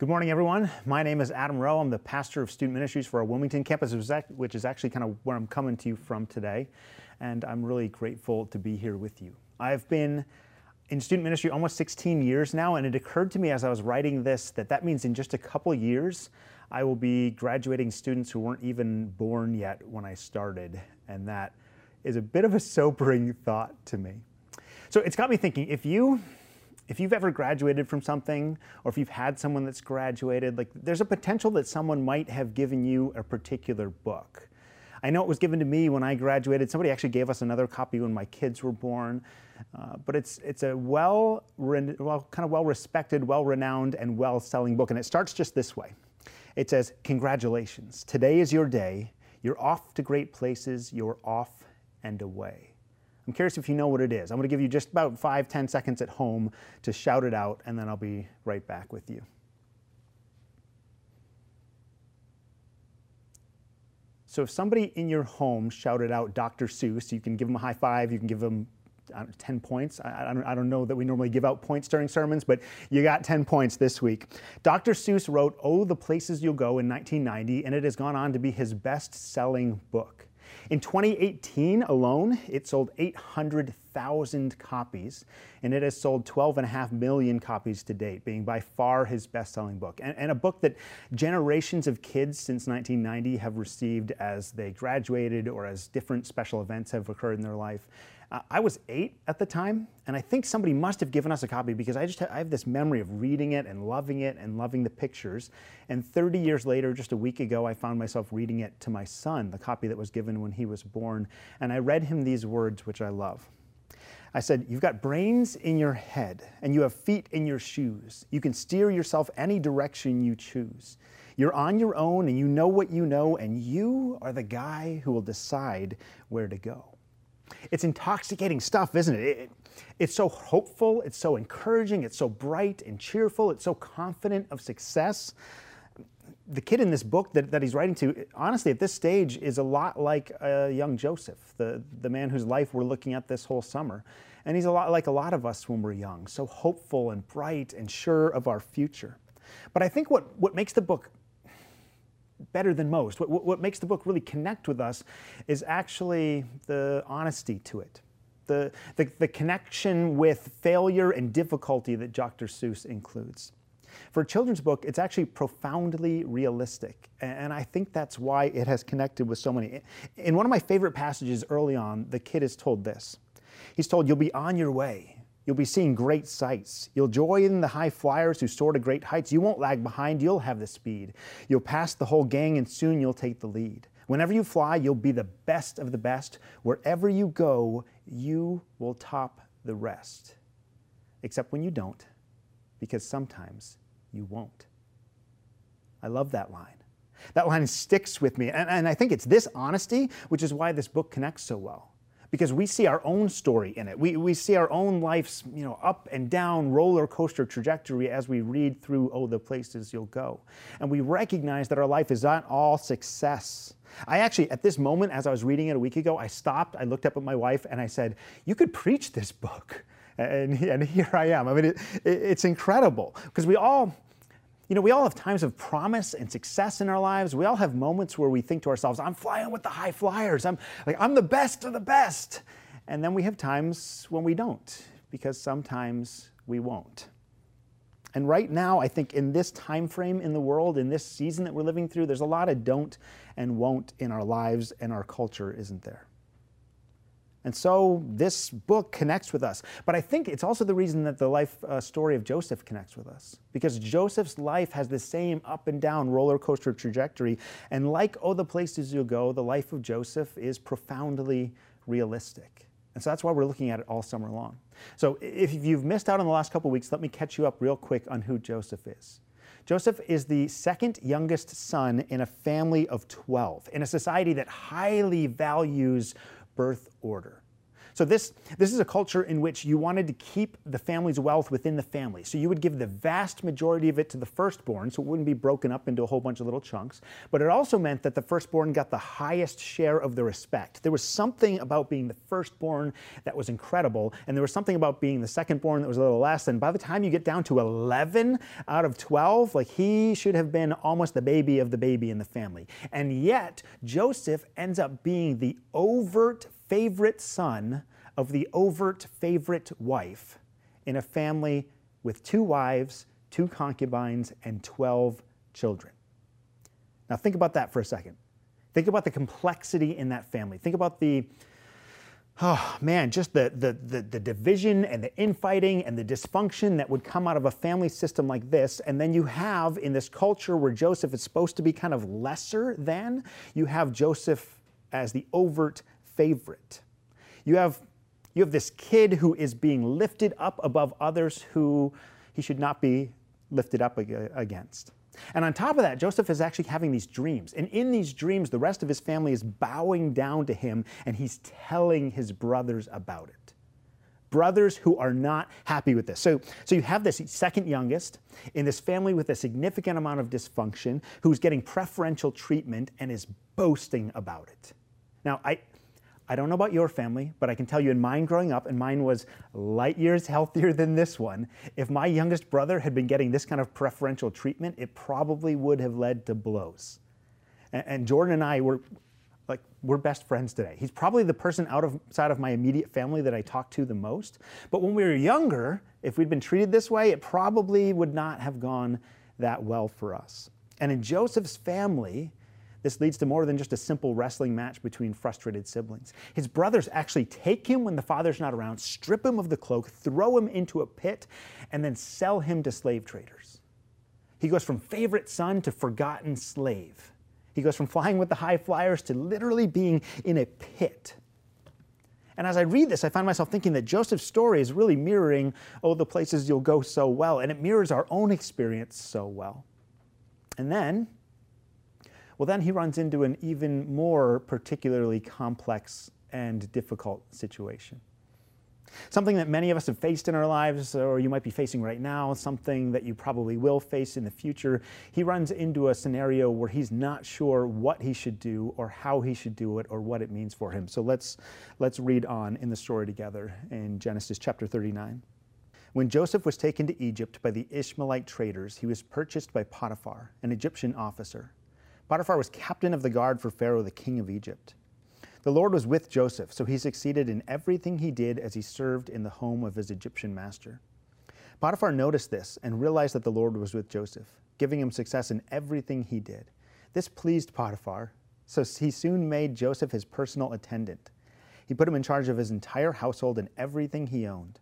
Good morning, everyone. My name is Adam Rowe. I'm the pastor of student ministries for our Wilmington campus, which is actually kind of where I'm coming to you from today. And I'm really grateful to be here with you. I've been in student ministry almost 16 years now, and it occurred to me as I was writing this that that means in just a couple years, I will be graduating students who weren't even born yet when I started. And that is a bit of a sobering thought to me. So it's got me thinking if you if you've ever graduated from something or if you've had someone that's graduated, like there's a potential that someone might have given you a particular book. I know it was given to me when I graduated. Somebody actually gave us another copy when my kids were born. Uh, but it's it's a well, well kind of well respected, well renowned, and well selling book. And it starts just this way. It says, "Congratulations! Today is your day. You're off to great places. You're off and away." I'm curious if you know what it is. I'm going to give you just about five, ten seconds at home to shout it out, and then I'll be right back with you. So if somebody in your home shouted out Dr. Seuss, you can give them a high five, you can give them 10 points. I, I, don't, I, don't, know that we normally give out points during sermons, but you got 10 points this week. Dr. Seuss wrote Oh, the Places You'll Go in 1990, and it has gone on to be his best selling book. In 2018 alone, it sold 800,000 copies, and it has sold 12.5 million copies to date, being by far his best selling book. And, and, a book that generations of kids since 1990 have received as they graduated or as different special events have occurred in their life. Uh, I was eight at the time, and I think somebody must have given us a copy because I just ha- I have this memory of reading it and loving it and loving the pictures. And 30 years later, just a week ago, I found myself reading it to my son, the copy that was given when he was born, and I read him these words, which I love. I said, You've got brains in your head and you have feet in your shoes. You can steer yourself any direction you choose. You're on your own and you know what you know, and you are the guy who will decide where to go. It's intoxicating stuff, isn't it? it? It's so hopeful, it's so encouraging, it's so bright and cheerful, it's so confident of success. The kid in this book that, that he's writing to, honestly, at this stage, is a lot like a young Joseph, the, the man whose life we're looking at this whole summer. And he's a lot like a lot of us when we're young, so hopeful and bright and sure of our future. But I think what, what makes the book better than most. What, what makes the book really connect with us is actually the honesty to it. The, the, the connection with failure and difficulty that Dr. Seuss includes. For a children's book, it's actually profoundly realistic. And I think that's why it has connected with so many. In one of my favorite passages early on, the kid is told this. He's told, You'll be on your way. You'll be seeing great sights. You'll join the high flyers who soar to great heights. You won't lag behind, you'll have the speed. You'll pass the whole gang, and soon you'll take the lead. Whenever you fly, you'll be the best of the best. Wherever you go, you will top the rest. Except when you don't, because sometimes you won't. I love that line. That line sticks with me. And, and I think it's this honesty which is why this book connects so well because we see our own story in it. We, we see our own life's you know, up and down roller coaster trajectory as we read through Oh, the Places You'll Go. And we recognize that our life is not all success. I actually, at this moment, as I was reading it a week ago, I stopped, I looked up at my wife, and I said, You could preach this book. And, and here I am. I mean, it, it, it's incredible because we all, you know, we all have times of promise and success in our lives. We all have moments where we think to ourselves, I'm flying with the high flyers. I'm like, I'm the best of the best. And then we have times when we don't, because sometimes we won't. And right now, I think in this time frame in the world, in this season that we're living through, there's a lot of don't and won't in our lives and our culture, isn't there? And so this book connects with us. But I think it's also the reason that the life uh, story of Joseph connects with us. Because Joseph's life has the same up and down roller coaster trajectory. And like Oh, the Places You'll Go, the life of Joseph is profoundly realistic. And so that's why we're looking at it all summer long. So if you've missed out on the last couple weeks, let me catch you up real quick on who Joseph is. Joseph is the second youngest son in a family of 12, in a society that highly values birth order. So this, this is a culture in which you wanted to keep the family's wealth within the family. So you would give the vast majority of it to the firstborn, so it wouldn't be broken up into a whole bunch of little chunks. But it also meant that the firstborn got the highest share of the respect. There was something about being the firstborn that was incredible, and there was something about being the secondborn that was a little less. And by the time you get down to 11 out of 12, like he should have been almost the baby of the baby in the family. And yet, Joseph ends up being the overt favorite son of the overt favorite wife in a family with two wives, two concubines, and 12 children. Now, think about that for a second. Think about the complexity in that family. Think about the, oh man, just the, the, the, the, division and the infighting and the dysfunction that would come out of a family system like this. And then you have in this culture where Joseph is supposed to be kind of lesser than, you have Joseph as the overt favorite. You have you have this kid who is being lifted up above others who he should not be lifted up against. And on top of that, Joseph is actually having these dreams. And in these dreams, the rest of his family is bowing down to him and he's telling his brothers about it. Brothers who are not happy with this. So, so you have this second youngest in this family with a significant amount of dysfunction who's getting preferential treatment and is boasting about it. Now, I, I don't know about your family, but I can tell you in mine growing up, and mine was light years healthier than this one, if my youngest brother had been getting this kind of preferential treatment, it probably would have led to blows. And, and Jordan and I were like, we're best friends today. He's probably the person outside of my immediate family that I talk to the most. But when we were younger, if we'd been treated this way, it probably would not have gone that well for us. And in Joseph's family, this leads to more than just a simple wrestling match between frustrated siblings. His brothers actually take him when the father's not around, strip him of the cloak, throw him into a pit, and then sell him to slave traders. He goes from favorite son to forgotten slave. He goes from flying with the high flyers to literally being in a pit. And as I read this, I find myself thinking that Joseph's story is really mirroring, oh, the places you'll go so well. And it mirrors our own experience so well. And then well, then he runs into an even more particularly complex and difficult situation. Something that many of us have faced in our lives, or you might be facing right now, something that you probably will face in the future. He runs into a scenario where he's not sure what he should do, or how he should do it, or what it means for him. So let's, let's read on in the story together in Genesis chapter 39. When Joseph was taken to Egypt by the Ishmaelite traders, he was purchased by Potiphar, an Egyptian officer. Potiphar was captain of the guard for Pharaoh, the king of Egypt. The Lord was with Joseph, so he succeeded in everything he did as he served in the home of his Egyptian master. Potiphar noticed this and realized that the Lord was with Joseph, giving him success in everything he did. This pleased Potiphar, so he soon made Joseph his personal attendant. He put him in charge of his entire household and everything he owned.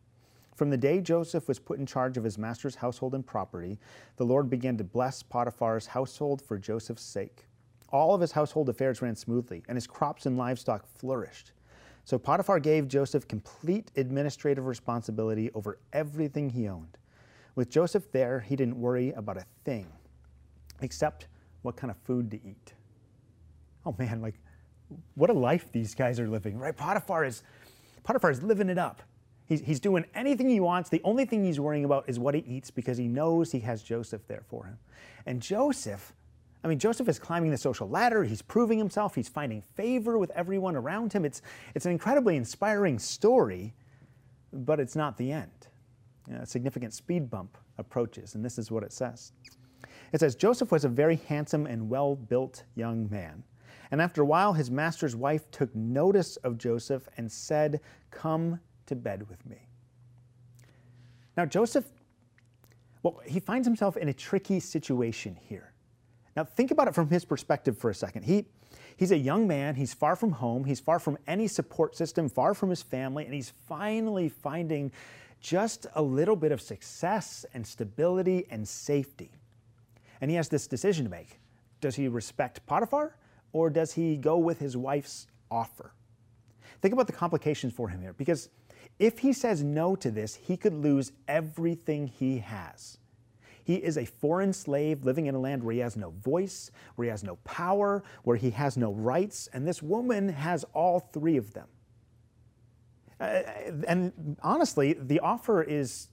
From the day Joseph was put in charge of his master's household and property, the Lord began to bless Potiphar's household for Joseph's sake. All of his household affairs ran smoothly, and his crops and livestock flourished. So Potiphar gave Joseph complete administrative responsibility over everything he owned. With Joseph there, he didn't worry about a thing except what kind of food to eat. Oh man, like what a life these guys are living, right? Potiphar is Potiphar is living it up. He's, he's doing anything he wants. The only thing he's worrying about is what he eats because he knows he has Joseph there for him. And Joseph, I mean, Joseph is climbing the social ladder. He's proving himself. He's finding favor with everyone around him. It's, it's an incredibly inspiring story, but it's not the end. A significant speed bump approaches, and this is what it says. It says, Joseph was a very handsome and well built young man. And after a while, his master's wife took notice of Joseph and said, Come to bed with me. Now, Joseph, well, he finds himself in a tricky situation here. Now, think about it from his perspective for a second. He, he's a young man, he's far from home, he's far from any support system, far from his family, and he's finally finding just a little bit of success and stability and safety. And he has this decision to make. Does he respect Potiphar or does he go with his wife's offer? Think about the complications for him here because if he says no to this, he could lose everything he has. He is a foreign slave living in a land where he has no voice, where he has no power, where he has no rights, and this woman has all three of them. Uh, and honestly, the offer is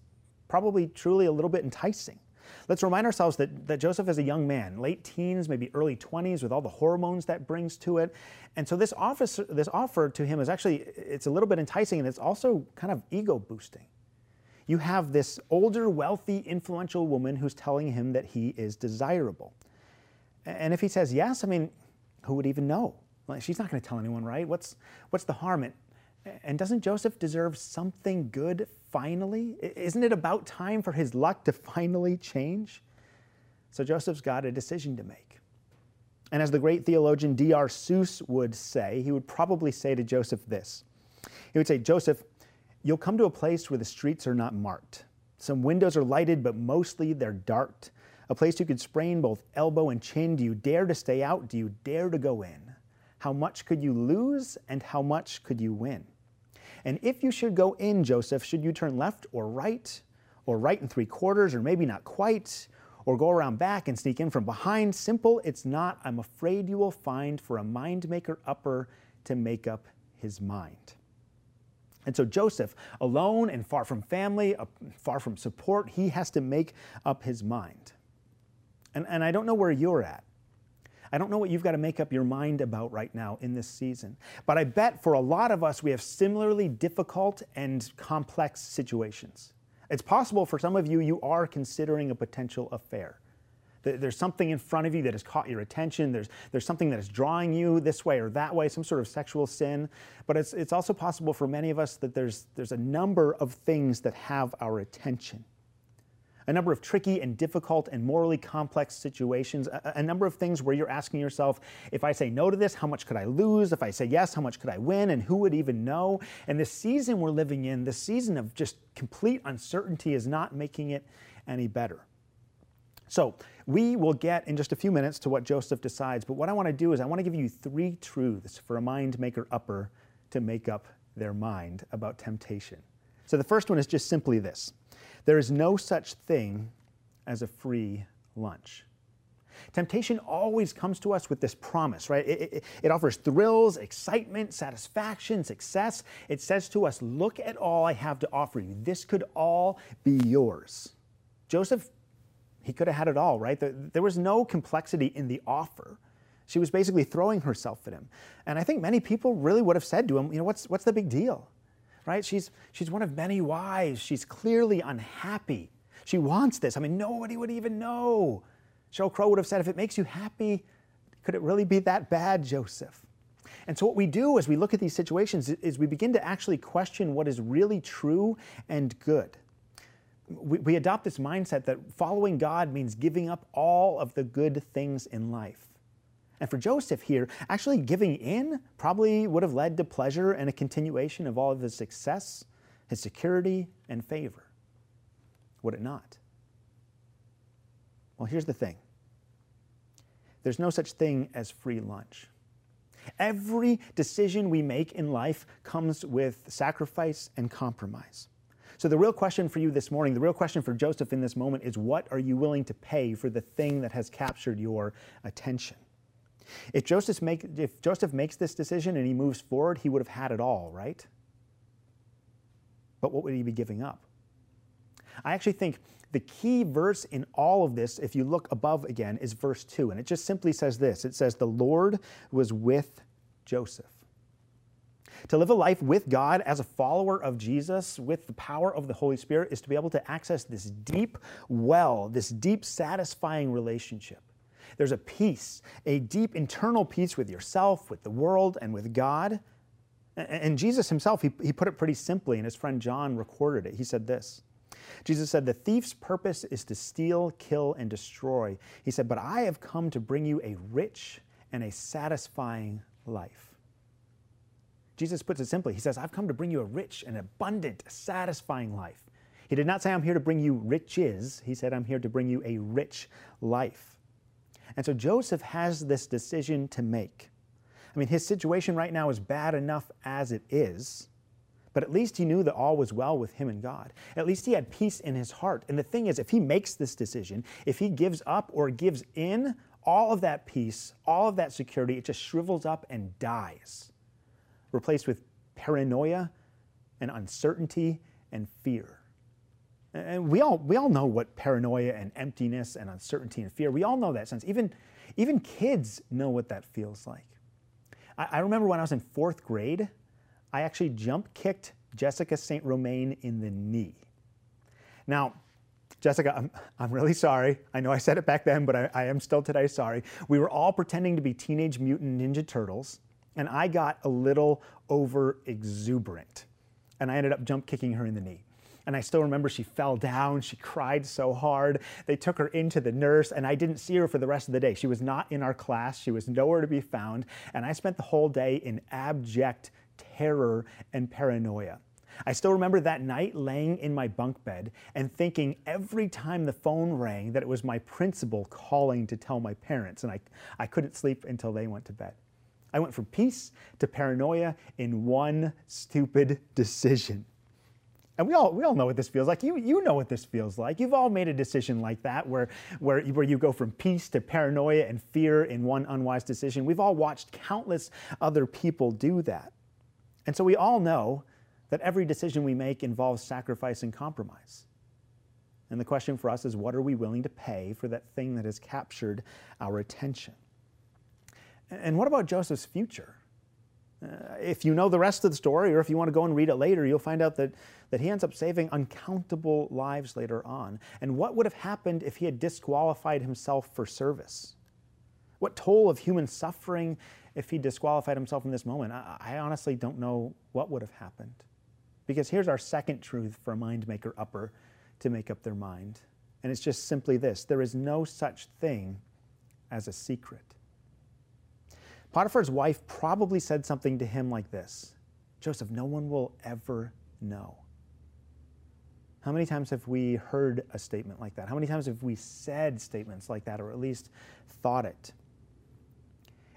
probably truly a little bit enticing. Let's remind ourselves that, that Joseph is a young man, late teens, maybe early 20s, with all the hormones that brings to it. And so this, office, this offer to him is actually, it's a little bit enticing and it's also kind of ego boosting. You have this older, wealthy, influential woman who's telling him that he is desirable. And if he says yes, I mean, who would even know? Like, she's not going to tell anyone, right? What's, what's the harm? And doesn't Joseph deserve something good finally? Isn't it about time for his luck to finally change? So Joseph's got a decision to make. And as the great theologian Dr. Seuss would say, he would probably say to Joseph this He would say, Joseph, you'll come to a place where the streets are not marked. Some windows are lighted, but mostly they're dark. A place you could sprain both elbow and chin. Do you dare to stay out? Do you dare to go in? How much could you lose and how much could you win? And if you should go in, Joseph, should you turn left or right, or right and three quarters, or maybe not quite, or go around back and sneak in from behind? Simple, it's not. I'm afraid you will find for a mind maker upper to make up his mind. And so Joseph, alone and far from family, uh, far from support, he has to make up his mind. And, and I don't know where you're at. I don't know what you've got to make up your mind about right now in this season. But I bet for a lot of us, we have similarly difficult and complex situations. It's possible for some of you, you are considering a potential affair. There's something in front of you that has caught your attention. There's, there's something that is drawing you this way or that way, some sort of sexual sin. But it's, it's also possible for many of us that there's, there's a number of things that have our attention a number of tricky and difficult and morally complex situations, a, a, number of things where you're asking yourself, if I say no to this, how much could I lose? If I say yes, how much could I win? And who would even know? And the season we're living in, the season of just complete uncertainty, is not making it any better. So, we will get in just a few minutes to what Joseph decides, but what I want to do is I want to give you three truths for a mind maker upper to make up their mind about temptation. So, the first one is just simply this there is no such thing as a free lunch. Temptation always comes to us with this promise, right? It, it, it, offers thrills, excitement, satisfaction, success. It says to us, Look at all I have to offer you. This could all be yours. Joseph, he could have had it all, right? There was no complexity in the offer. She was basically throwing herself at him. And I think many people really would have said to him, You know, what's, what's the big deal? Right? She's, she's one of many wives. She's clearly unhappy. She wants this. I mean, nobody would even know. Sheryl Crow would have said, if it makes you happy, could it really be that bad, Joseph? And so, what we do as we look at these situations is we begin to actually question what is really true and good. We, we adopt this mindset that following God means giving up all of the good things in life. And for Joseph here, actually giving in probably would have led to pleasure and a continuation of all of his success, his security, and favor. Would it not? Well, here's the thing there's no such thing as free lunch. Every decision we make in life comes with sacrifice and compromise. So, the real question for you this morning, the real question for Joseph in this moment is what are you willing to pay for the thing that has captured your attention? If Joseph, make, if Joseph makes this decision and he moves forward, he would have had it all, right? But what would he be giving up? I actually think the key verse in all of this, if you look above again, is verse 2. And it just simply says this it says, The Lord was with Joseph. To live a life with God as a follower of Jesus, with the power of the Holy Spirit, is to be able to access this deep well, this deep, satisfying relationship. There's a peace, a deep internal peace with yourself, with the world, and with God. And Jesus himself, he, he put it pretty simply, and his friend John recorded it. He said this Jesus said, The thief's purpose is to steal, kill, and destroy. He said, But I have come to bring you a rich and a satisfying life. Jesus puts it simply. He says, I've come to bring you a rich and abundant, satisfying life. He did not say, I'm here to bring you riches. He said, I'm here to bring you a rich life. And so Joseph has this decision to make. I mean, his situation right now is bad enough as it is, but at least he knew that all was well with him and God. At least he had peace in his heart. And the thing is, if he makes this decision, if he gives up or gives in, all of that peace, all of that security, it just shrivels up and dies, replaced with paranoia and uncertainty and fear. And we all, we all know what paranoia and emptiness and uncertainty and fear, we all know that sense. Even, even kids know what that feels like. I, I remember when I was in fourth grade, I actually jump kicked Jessica St. Romain in the knee. Now, Jessica, I'm, I'm really sorry. I know I said it back then, but I, I am still today sorry. We were all pretending to be Teenage Mutant Ninja Turtles, and I got a little over exuberant. And I ended up jump kicking her in the knee. And I still remember she fell down. She cried so hard. They took her into the nurse, and I didn't see her for the rest of the day. She was not in our class, she was nowhere to be found. And I spent the whole day in abject terror and paranoia. I still remember that night laying in my bunk bed and thinking every time the phone rang that it was my principal calling to tell my parents, and I, I couldn't sleep until they went to bed. I went from peace to paranoia in one stupid decision. And we all, we all know what this feels like. You, you know what this feels like. You've all made a decision like that where, where, where you go from peace to paranoia and fear in one unwise decision. We've all watched countless other people do that. And so we all know that every decision we make involves sacrifice and compromise. And the question for us is what are we willing to pay for that thing that has captured our attention? And what about Joseph's future? Uh, if you know the rest of the story, or if you want to go and read it later, you'll find out that, that he ends up saving uncountable lives later on. And what would have happened if he had disqualified himself for service? What toll of human suffering if he disqualified himself in this moment? I, I honestly don't know what would have happened. Because here's our second truth for a mind maker upper to make up their mind. And it's just simply this there is no such thing as a secret. Potiphar's wife probably said something to him like this Joseph, no one will ever know. How many times have we heard a statement like that? How many times have we said statements like that, or at least thought it?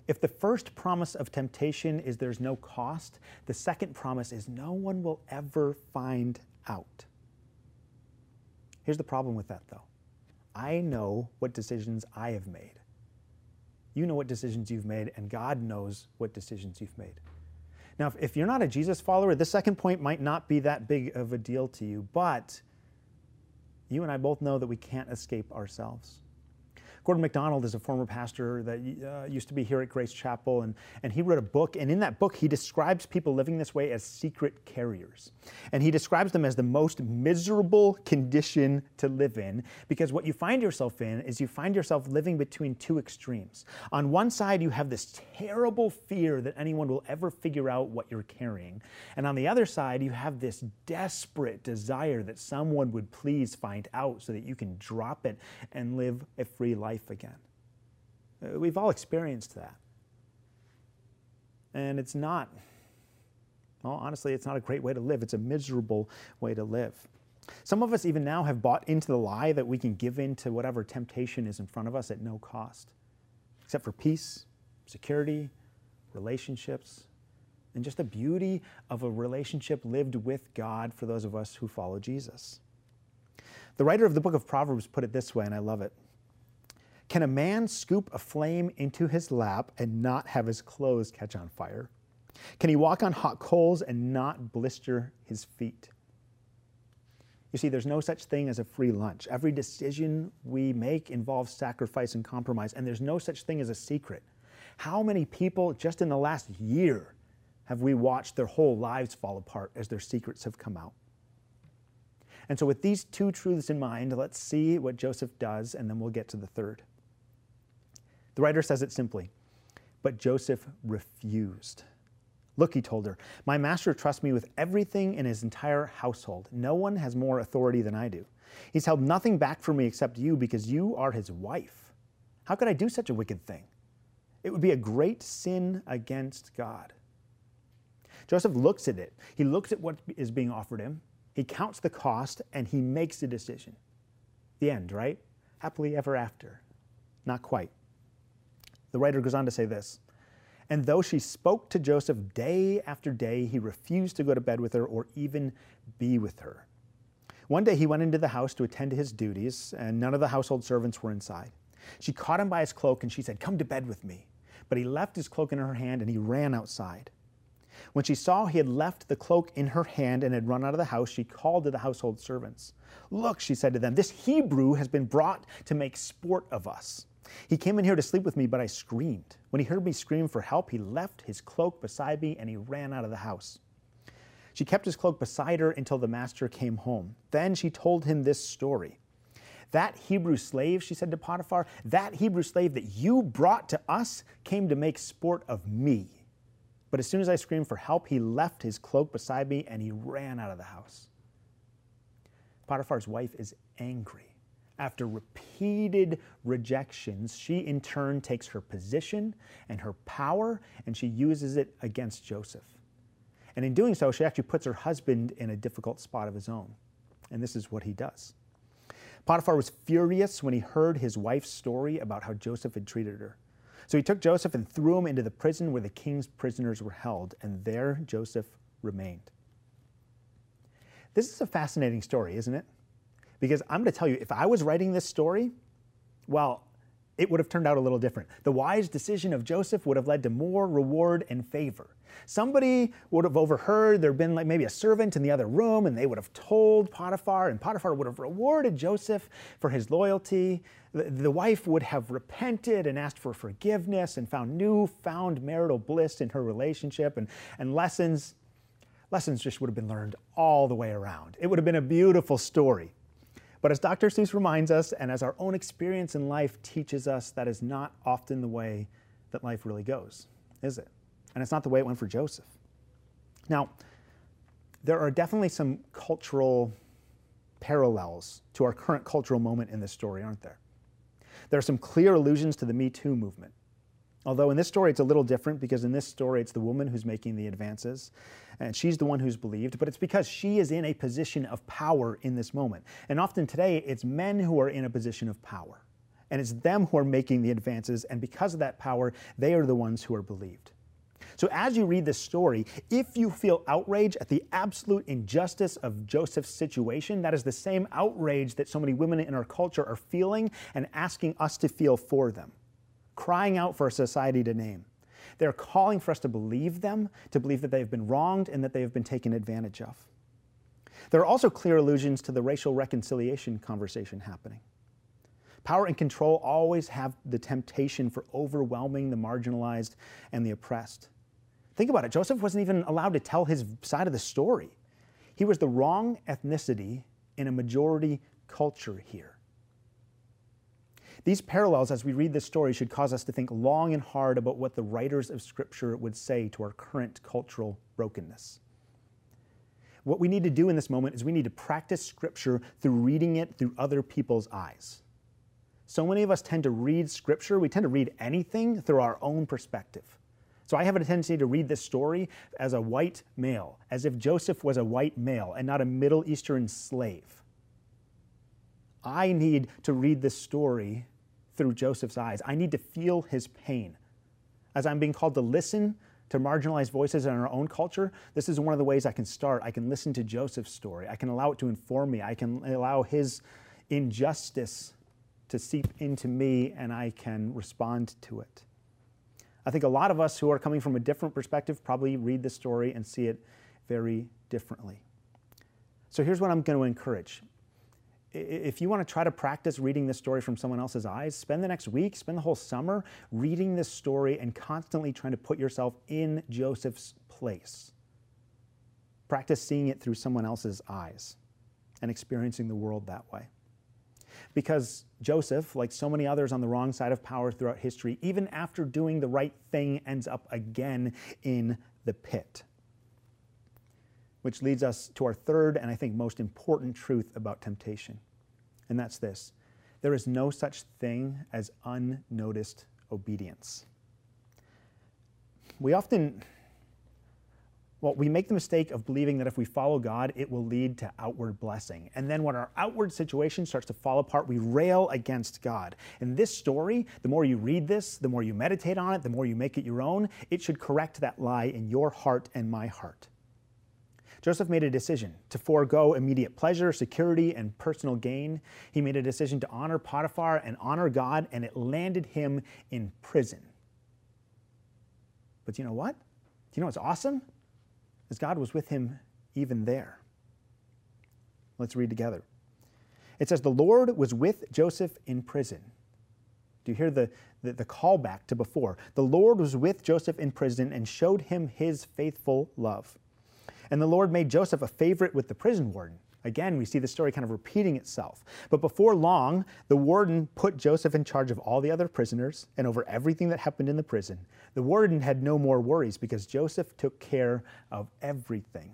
If the first promise of temptation is there's no cost, the second promise is no one will ever find out. Here's the problem with that, though I know what decisions I have made. You know what decisions you've made, and God knows what decisions you've made. Now, if you're not a Jesus follower, the second point might not be that big of a deal to you, but you and I both know that we can't escape ourselves. Gordon MacDonald is a former pastor that uh, used to be here at Grace Chapel, and, and he wrote a book. And in that book, he describes people living this way as secret carriers. And he describes them as the most miserable condition to live in because what you find yourself in is you find yourself living between two extremes. On one side, you have this terrible fear that anyone will ever figure out what you're carrying. And on the other side, you have this desperate desire that someone would please find out so that you can drop it and live a free life life again. Uh, we've all experienced that. And it's not, well, honestly, it's not a great way to live. It's a miserable way to live. Some of us, even now, have bought into the lie that we can give in to whatever temptation is in front of us at no cost, except for peace, security, relationships, and just the beauty of a relationship lived with God for those of us who follow Jesus. The writer of the book of Proverbs put it this way, and I love it. Can a man scoop a flame into his lap and not have his clothes catch on fire? Can he walk on hot coals and not blister his feet? You see, there's no such thing as a free lunch. Every decision we make involves sacrifice and compromise, and there's no such thing as a secret. How many people just in the last year have we watched their whole lives fall apart as their secrets have come out? And so, with these two truths in mind, let's see what Joseph does, and then we'll get to the third. The writer says it simply, but Joseph refused. Look, he told her, my master trusts me with everything in his entire household. No one has more authority than I do. He's held nothing back from me except you because you are his wife. How could I do such a wicked thing? It would be a great sin against God. Joseph looks at it. He looks at what is being offered him. He counts the cost and he makes a decision. The end, right? Happily ever after. Not quite. The writer goes on to say this And though she spoke to Joseph day after day, he refused to go to bed with her or even be with her. One day he went into the house to attend to his duties, and none of the household servants were inside. She caught him by his cloak and she said, Come to bed with me. But he left his cloak in her hand and he ran outside. When she saw he had left the cloak in her hand and had run out of the house, she called to the household servants. Look, she said to them, this Hebrew has been brought to make sport of us. He came in here to sleep with me, but I screamed. When he heard me scream for help, he left his cloak beside me and he ran out of the house. She kept his cloak beside her until the master came home. Then she told him this story. That Hebrew slave, she said to Potiphar, that Hebrew slave that you brought to us came to make sport of me. But as soon as I screamed for help, he left his cloak beside me and he ran out of the house. Potiphar's wife is angry. After repeated rejections, she in turn takes her position and her power and she uses it against Joseph. And in doing so, she actually puts her husband in a difficult spot of his own. And this is what he does. Potiphar was furious when he heard his wife's story about how Joseph had treated her. So he took Joseph and threw him into the prison where the king's prisoners were held, and there Joseph remained. This is a fascinating story, isn't it? Because I'm going to tell you, if I was writing this story, well, it would have turned out a little different. The wise decision of Joseph would have led to more reward and favor. Somebody would have overheard, there'd been like maybe a servant in the other room, and they would have told Potiphar, and Potiphar would have rewarded Joseph for his loyalty. The, the wife would have repented and asked for forgiveness and found newfound marital bliss in her relationship, and, and lessons, lessons just would have been learned all the way around. It would have been a beautiful story. But as Dr. Seuss reminds us, and as our own experience in life teaches us, that is not often the way that life really goes, is it? And it's not the way it went for Joseph. Now, there are definitely some cultural parallels to our current cultural moment in this story, aren't there? There are some clear allusions to the Me Too movement. Although in this story it's a little different because in this story it's the woman who's making the advances and she's the one who's believed, but it's because she is in a position of power in this moment. And often today it's men who are in a position of power. And it's them who are making the advances, and because of that power, they are the ones who are believed. So, as you read this story, if you feel outrage at the absolute injustice of Joseph's situation, that is the same outrage that so many women in our culture are feeling and asking us to feel for them crying out for a society to name. They're calling for us to believe them, to believe that they've been wronged and that they have been taken advantage of. There are also clear allusions to the racial reconciliation conversation happening. Power and control always have the temptation for overwhelming the marginalized and the oppressed. Think about it Joseph wasn't even allowed to tell his side of the story. He was the wrong ethnicity in a majority culture here. These parallels, as we read this story, should cause us to think long and hard about what the writers of Scripture would say to our current cultural brokenness. What we need to do in this moment is we need to practice Scripture through reading it through other people's eyes. So many of us tend to read Scripture, we tend to read anything through our own perspective. So I have a tendency to read this story as a white male, as if Joseph was a white male and not a Middle Eastern slave. I need to read this story through Joseph's eyes. I need to feel his pain. As I'm being called to listen to marginalized voices in our own culture, this is one of the ways I can start. I can listen to Joseph's story. I can allow it to inform me. I can allow his injustice to seep into me and I can respond to it. I think a lot of us who are coming from a different perspective probably read this story and see it very differently. So here's what I'm going to encourage if you want to try to practice reading this story from someone else's eyes, spend the next week, spend the whole summer reading this story and constantly trying to put yourself in Joseph's place. Practice seeing it through someone else's eyes and experiencing the world that way. Because Joseph, like so many others on the wrong side of power throughout history, even after doing the right thing, ends up again in the pit which leads us to our third and I think most important truth about temptation. And that's this there is no such thing as unnoticed obedience. We often, well, we make the mistake of believing that if we follow God, it will lead to outward blessing. And then when our outward situation starts to fall apart, we rail against God. And this story, the more you read this, the more you meditate on it, the more you make it your own, it should correct that lie in your heart and my heart. Joseph made a decision to forego immediate pleasure, security, and personal gain. He made a decision to honor Potiphar and honor God, and it landed him in prison. But you know what? Do you know what's awesome? as God was with him even there. Let's read together. It says, The Lord was with Joseph in prison. Do you hear the, the, the callback to before? The Lord was with Joseph in prison and showed him his faithful love. And the Lord made Joseph a favorite with the prison warden. Again, we see the story kind of repeating itself. But before long, the warden put Joseph in charge of all the other prisoners and over everything that happened in the prison. The warden had no more worries because Joseph took care of everything.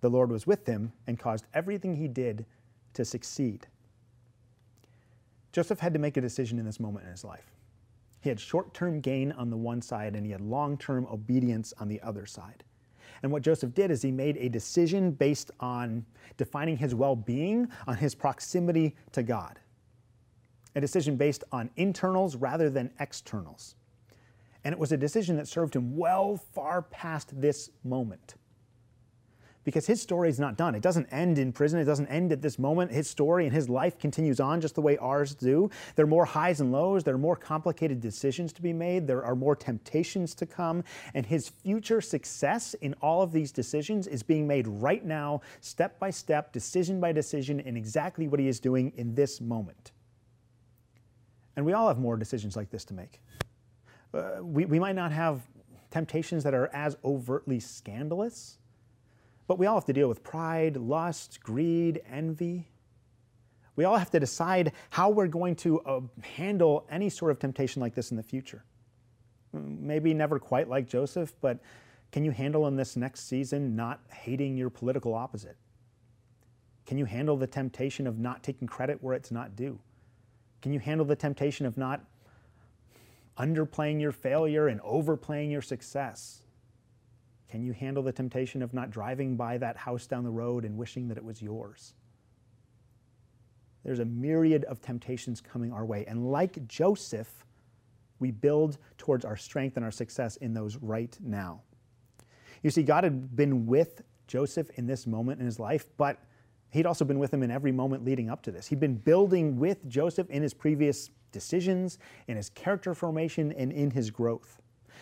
The Lord was with him and caused everything he did to succeed. Joseph had to make a decision in this moment in his life. He had short term gain on the one side and he had long term obedience on the other side. And what Joseph did is he made a decision based on defining his well being, on his proximity to God. A decision based on internals rather than externals. And it was a decision that served him well far past this moment because his story is not done. It doesn't end in prison. It doesn't end at this moment. His story and his life continues on just the way ours do. There are more highs and lows. There are more complicated decisions to be made. There are more temptations to come. And his future success in all of these decisions is being made right now, step by step, decision by decision, in exactly what he is doing in this moment. And we all have more decisions like this to make. Uh, we, we might not have temptations that are as overtly scandalous but we all have to deal with pride, lust, greed, envy. We all have to decide how we're going to uh, handle any sort of temptation like this in the future. Maybe never quite like Joseph, but can you handle in this next season not hating your political opposite? Can you handle the temptation of not taking credit where it's not due? Can you handle the temptation of not underplaying your failure and overplaying your success? Can you handle the temptation of not driving by that house down the road and wishing that it was yours? There's a myriad of temptations coming our way. And like Joseph, we build towards our strength and our success in those right now. You see, God had been with Joseph in this moment in his life, but he'd also been with him in every moment leading up to this. He'd been building with Joseph in his previous decisions, in his character formation, and in his growth.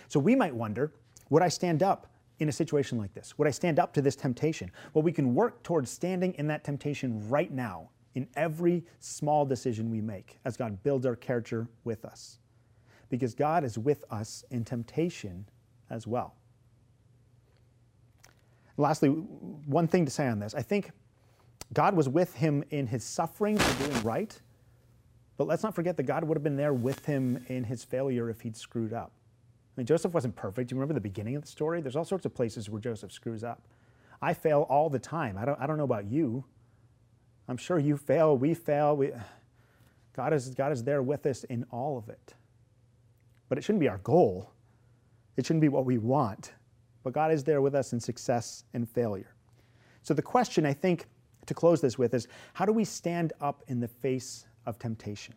So we might wonder would I stand up in a situation like this? Would I stand up to this temptation? Well, we can work towards standing in that temptation right now in every small decision we make as God builds our character with us. Because God is with us in temptation as well. Lastly, one thing to say on this I think God was with him in his suffering for doing right, but let's not forget that God would have been there with him in his failure if he'd screwed up. I mean, Joseph wasn't perfect. You remember the beginning of the story? There's all sorts of places where Joseph screws up. I fail all the time. I don't, I don't know about you. I'm sure you fail. We fail. We, God, is, God is there with us in all of it. But it shouldn't be our goal. It shouldn't be what we want. But God is there with us in success and failure. So the question, I think, to close this with is how do we stand up in the face of temptation?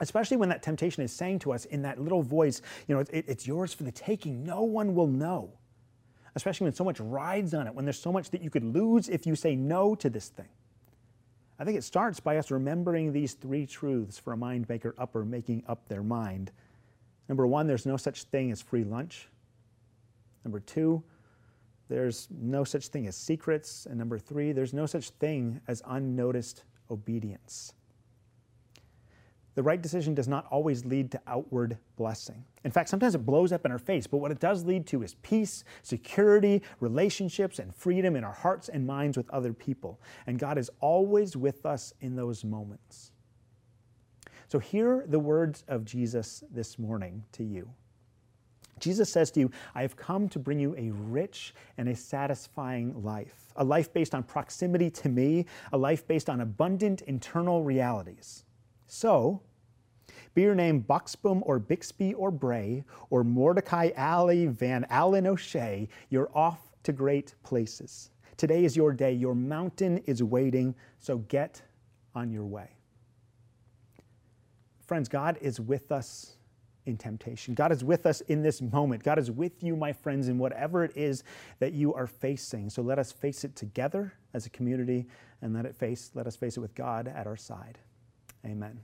Especially when that temptation is saying to us in that little voice, you know, it, it's yours for the taking. No one will know. Especially when so much rides on it, when there's so much that you could lose if you say no to this thing. I think it starts by us remembering these three truths for a mind maker upper making up their mind. Number one, there's no such thing as free lunch. Number two, there's no such thing as secrets. And number three, there's no such thing as unnoticed obedience. The right decision does not always lead to outward blessing. In fact, sometimes it blows up in our face, but what it does lead to is peace, security, relationships, and freedom in our hearts and minds with other people. And God is always with us in those moments. So, hear the words of Jesus this morning to you. Jesus says to you, I have come to bring you a rich and a satisfying life, a life based on proximity to me, a life based on abundant internal realities. So, be your name Buxbaum or Bixby or Bray or Mordecai Ali Van Allen O'Shea, you're off to great places. Today is your day. Your mountain is waiting, so get on your way. Friends, God is with us in temptation. God is with us in this moment. God is with you, my friends, in whatever it is that you are facing. So let us face it together as a community and let it face let us face it with God at our side. Amen.